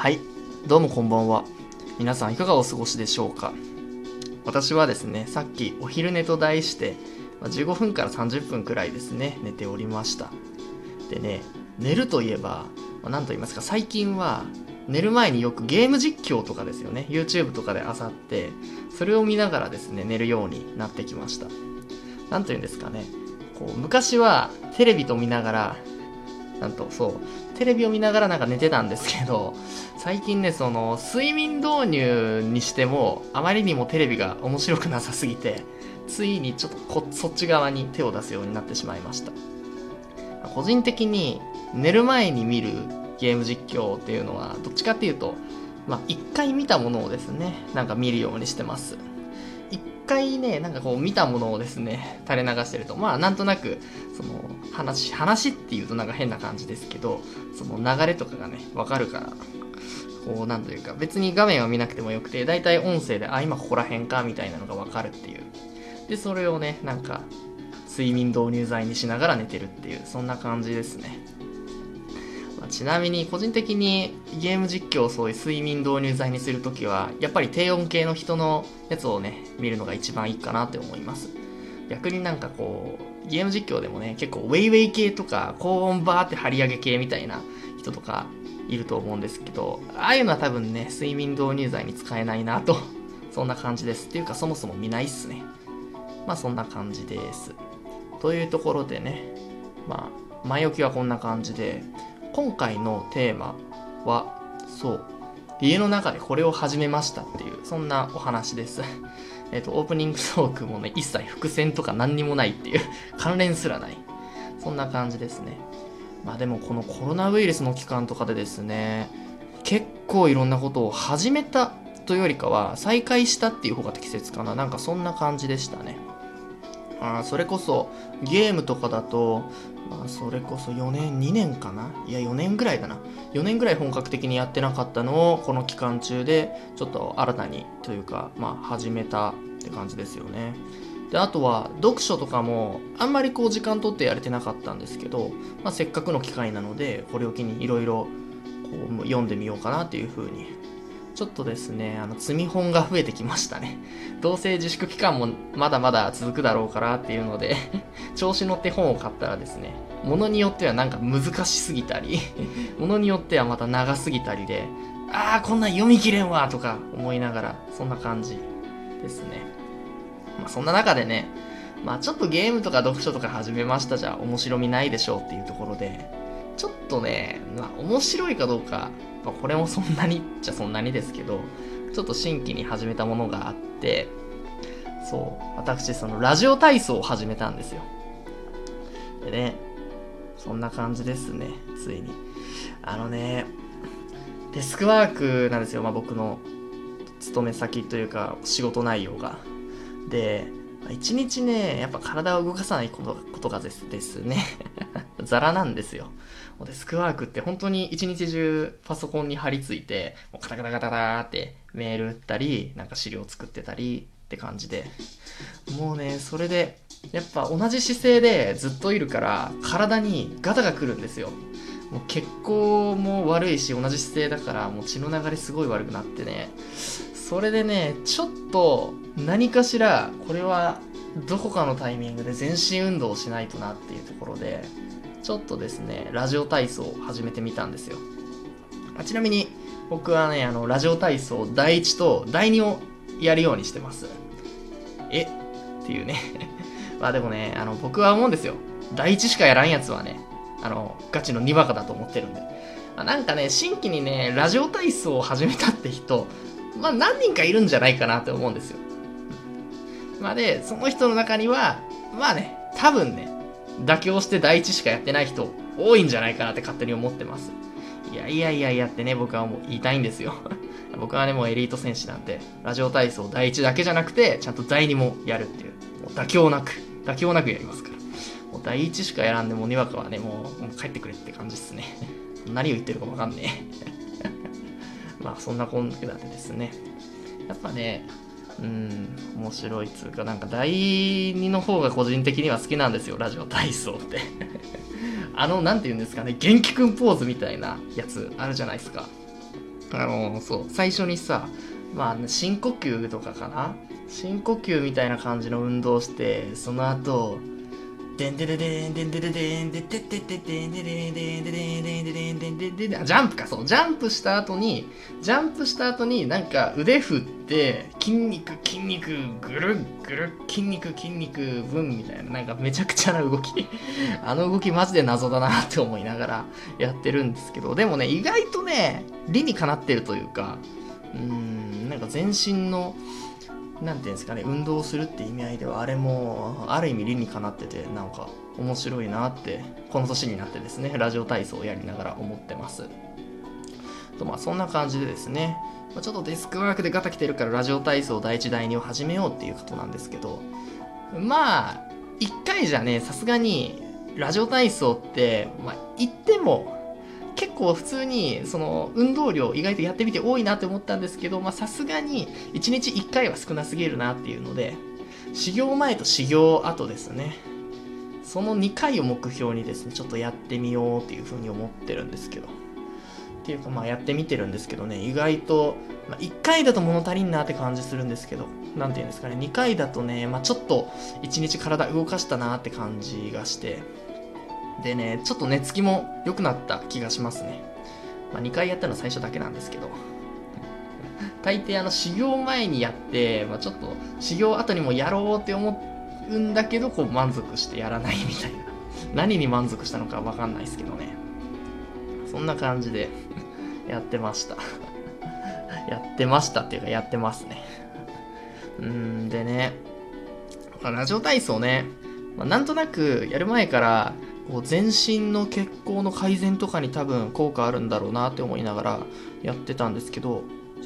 はい、どうもこんばんは。皆さんいかがお過ごしでしょうか私はですね、さっきお昼寝と題して、15分から30分くらいですね、寝ておりました。でね、寝るといえば、まあ、なんと言いますか、最近は寝る前によくゲーム実況とかですよね、YouTube とかで漁って、それを見ながらですね、寝るようになってきました。なんと言うんですかね、こう昔はテレビと見ながら、なんとそう、テレビを見ながらなんか寝てたんですけど、最近ね、その、睡眠導入にしても、あまりにもテレビが面白くなさすぎて、ついにちょっとこそっち側に手を出すようになってしまいました。個人的に寝る前に見るゲーム実況っていうのは、どっちかっていうと、まあ、一回見たものをですね、なんか見るようにしてます。回ね、なんかこう見たものをですね、垂れ流してると、まあなんとなく、その話、話っていうとなんか変な感じですけど、その流れとかがね、わかるから、こうなんというか、別に画面は見なくてもよくて、だいたい音声で、あ、今ここら辺か、みたいなのがわかるっていう。で、それをね、なんか、睡眠導入剤にしながら寝てるっていう、そんな感じですね。ちなみに個人的にゲーム実況をそういう睡眠導入剤にするときはやっぱり低音系の人のやつをね見るのが一番いいかなって思います。逆になんかこうゲーム実況でもね結構ウェイウェイ系とか高音バーって張り上げ系みたいな人とかいると思うんですけどああいうのは多分ね睡眠導入剤に使えないなと。そんな感じです。っていうかそもそも見ないっすね。まあそんな感じです。というところでねまあ前置きはこんな感じで今回のテーマはそう家の中でこれを始めましたっていうそんなお話です。えっとオープニングトークもね一切伏線とか何にもないっていう関連すらない。そんな感じですね。まあでもこのコロナウイルスの期間とかでですね結構いろんなことを始めたというよりかは再開したっていう方が適切かな。なんかそんな感じでしたね。あそれこそゲームとかだと、まあ、それこそ4年2年かな？いや4年ぐらいだな。4年ぐらい本格的にやってなかったのをこの期間中でちょっと新たにというか、まあ、始めたって感じですよね。であとは読書とかもあんまりこう時間取ってやれてなかったんですけど、まあ、せっかくの機会なのでこれを機にいろいろ読んでみようかなっていうふうにちょっとですね、あの、積み本が増えてきましたね。どうせ自粛期間もまだまだ続くだろうからっていうので、調子乗って本を買ったらですね、ものによってはなんか難しすぎたり、ものによってはまた長すぎたりで、あーこんなん読み切れんわとか思いながら、そんな感じですね。まあそんな中でね、まあちょっとゲームとか読書とか始めましたじゃ面白みないでしょうっていうところで、ちょっとね、まあ面白いかどうか、まあ、これもそんなにっちゃそんなにですけど、ちょっと新規に始めたものがあって、そう、私、そのラジオ体操を始めたんですよ。でね、そんな感じですね、ついに。あのね、デスクワークなんですよ、まあ僕の勤め先というか仕事内容が。で、一日ね、やっぱ体を動かさないことことがですですね、ザラなんですよ。デスクワークって本当に一日中パソコンに貼り付いて、もうカタカタカタカタってメール打ったり、なんか資料作ってたりって感じで、もうね、それで、やっぱ同じ姿勢でずっといるから、体にガタが来るんですよ。もう血行も悪いし、同じ姿勢だから、もう血の流れすごい悪くなってね、それでね、ちょっと何かしら、これはどこかのタイミングで全身運動をしないとなっていうところで、ちょっとですね、ラジオ体操を始めてみたんですよ。あちなみに、僕はね、あの、ラジオ体操第1と第2をやるようにしてます。え？っていうね。まあでもね、あの、僕は思うんですよ。第1しかやらんやつはね、あの、ガチのにわかだと思ってるんで。まあ、なんかね、新規にね、ラジオ体操を始めたって人、まあ何人かいるんじゃないかなって思うんですよ。まあで、その人の中には、まあね、多分ね、妥協して第一しかやってない人多いんじゃないかなって勝手に思ってます。いやいやいやいやってね、僕はもう言いたいんですよ。僕はね、もうエリート選手なんで、ラジオ体操第一だけじゃなくて、ちゃんと第二もやるっていう、もう妥協なく、妥協なくやりますから。もう第一しかやらんでも、にわかはね、もうもう帰ってくれって感じですね。何を言ってるかわかんねえ。まあ、そんなこんなでですね。やっぱね、うん、面白いっつうか、なんか第2の方が個人的には好きなんですよ、ラジオ体操って。あの、何て言うんですかね、元気くんポーズみたいなやつあるじゃないですか。あの、そう、最初にさ、まあ、深呼吸とかかな？深呼吸みたいな感じの運動して、その後、でんでででんでんでででんでててててんでででんでででんでででんでででジャンプかそうジャンプした後にジャンプした後になんか腕振って筋肉筋肉ぐるぐる筋肉筋肉ブンみたいななんかめちゃくちゃな動きあの動きマジで謎だなって思いながらやってるんですけどでもね意外とね理にかなってるというかうんなんか全身の何ていうんですかね運動するって意味合いではあれもある意味理にかなっててなんか面白いなってこの年になってですねラジオ体操をやりながら思ってます。とまあそんな感じでですねちょっとデスクワークでガタ来てるからラジオ体操第1第2を始めようっていうことなんですけどまあ1回じゃねさすがにラジオ体操ってまあ言っても結構普通にその運動量意外とやってみて多いなって思ったんですけどさすがに1日1回は少なすぎるなっていうので修行前と修行後ですね。その2回を目標にですねちょっとやってみようっていうふうに思ってるんですけど。っていうかまあやってみてるんですけどね意外と、まあ、1回だと物足りんなって感じするんですけど何て言うんですかね2回だとね、まあ、ちょっと1日体動かしたなって感じがしてでね、ちょっと寝つきも良くなった気がしますね。まあ、2回やったの最初だけなんですけど。大抵あの修行前にやって、まあ、ちょっと修行後にもやろうって思うんだけど、こう満足してやらないみたいな。何に満足したのかわかんないですけどね。そんな感じで やってました やってましたっていうかやってますね。うんでね、ラジオ体操ね、まあ、なんとなくやる前からこう全身の血行の改善とかに多分効果あるんだろうなって思いながらやってたんですけど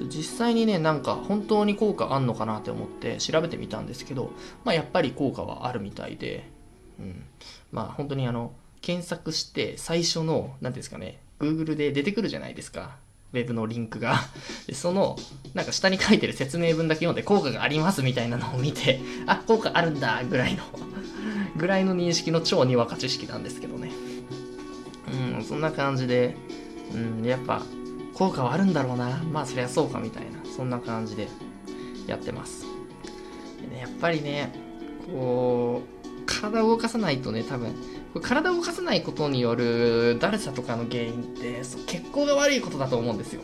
実際にねなんか本当に効果あんのかなって思って調べてみたんですけど、まあ、やっぱり効果はあるみたいで、うん、まあ本当にあの検索して最初の何ですかね Google で出てくるじゃないですか。ウェブのリンクが。でそのなんか下に書いてる説明文だけ読んで効果がありますみたいなのを見てあ効果あるんだぐらいのぐらいの認識の超にわか知識なんですけどね。うん、そんな感じで、うん、やっぱ効果はあるんだろうな。まあそりゃそうかみたいな、そんな感じでやってます。でね、やっぱりね、こう、体を動かさないとね、多分、体を動かさないことによるだるさとかの原因って血行が悪いことだと思うんですよ。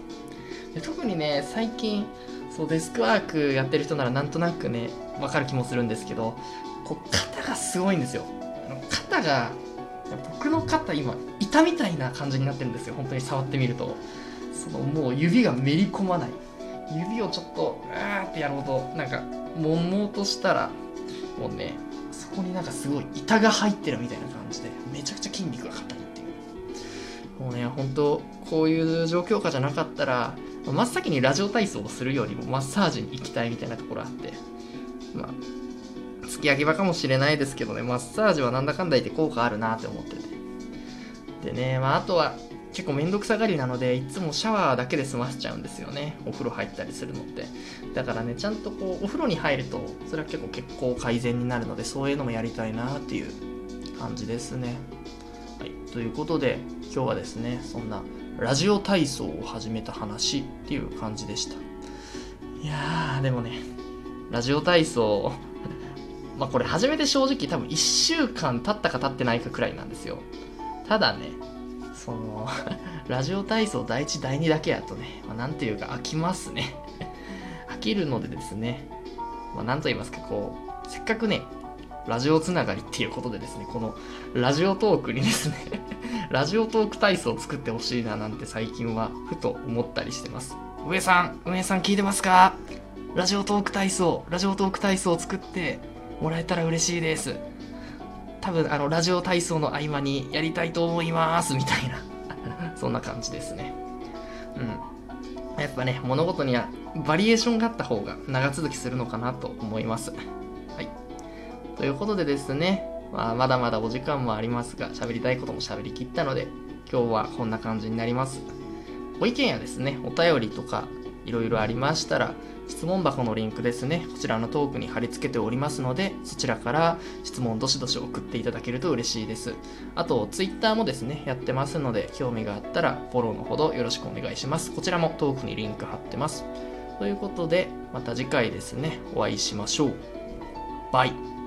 で特にね、最近、そうデスクワークやってる人ならなんとなくね、わかる気もするんですけど、こう肩がすごいんですよ。肩が僕の肩今板みたいな感じになってるんですよ。本当に触ってみると。そのもう指がめり込まない。指をちょっとうーってやろうとなんか揉もうとしたらもうねそこになんかすごい板が入ってるみたいな感じでめちゃくちゃ筋肉が硬いっていう。もうね本当こういう状況下じゃなかったら真っ先にラジオ体操をするよりもマッサージに行きたいみたいなところあってまあ突き焼き場かもしれないですけどね、マッサージはなんだかんだ言って効果あるなって思ってて。でね、まああとは結構めんどくさがりなので、いつもシャワーだけで済ませちゃうんですよね。お風呂入ったりするのって。だからね、ちゃんとこう、お風呂に入ると、それは結構血行改善になるので、そういうのもやりたいなっていう感じですね。はい。ということで、今日はですね、そんなラジオ体操を始めた話っていう感じでした。いやー、でもね、ラジオ体操まあこれ初めて正直多分1週間経ったか経ってないかくらいなんですよ。ただね、その ラジオ体操第1、第2だけやとね、まあ、なんていうか飽きますね。飽きるのでですね、まあなんと言いますか、こう、せっかくね、ラジオつながりっていうことでですね、このラジオトークにですねラジオトーク体操を作ってほしいななんて最近はふと思ったりしてます。上さん、上さん聞いてますか？ラジオトーク体操、ラジオトーク体操を作ってもらえたら嬉しいです。多分あのラジオ体操の合間にやりたいと思いますみたいな。そんな感じですね。うん。やっぱね物事にはバリエーションがあった方が長続きするのかなと思います。はい。ということでですね、まあ、まだまだお時間もありますが喋りたいことも喋りきったので今日はこんな感じになりますご意見やですねお便りとかいろいろありましたら質問箱のリンクですね、こちらのトークに貼り付けておりますので、そちらから質問どしどし送っていただけると嬉しいです。あと、Twitter もですね、やってますので、興味があったらフォローのほどよろしくお願いします。こちらもトークにリンク貼ってます。ということで、また次回ですね、お会いしましょう。バイ。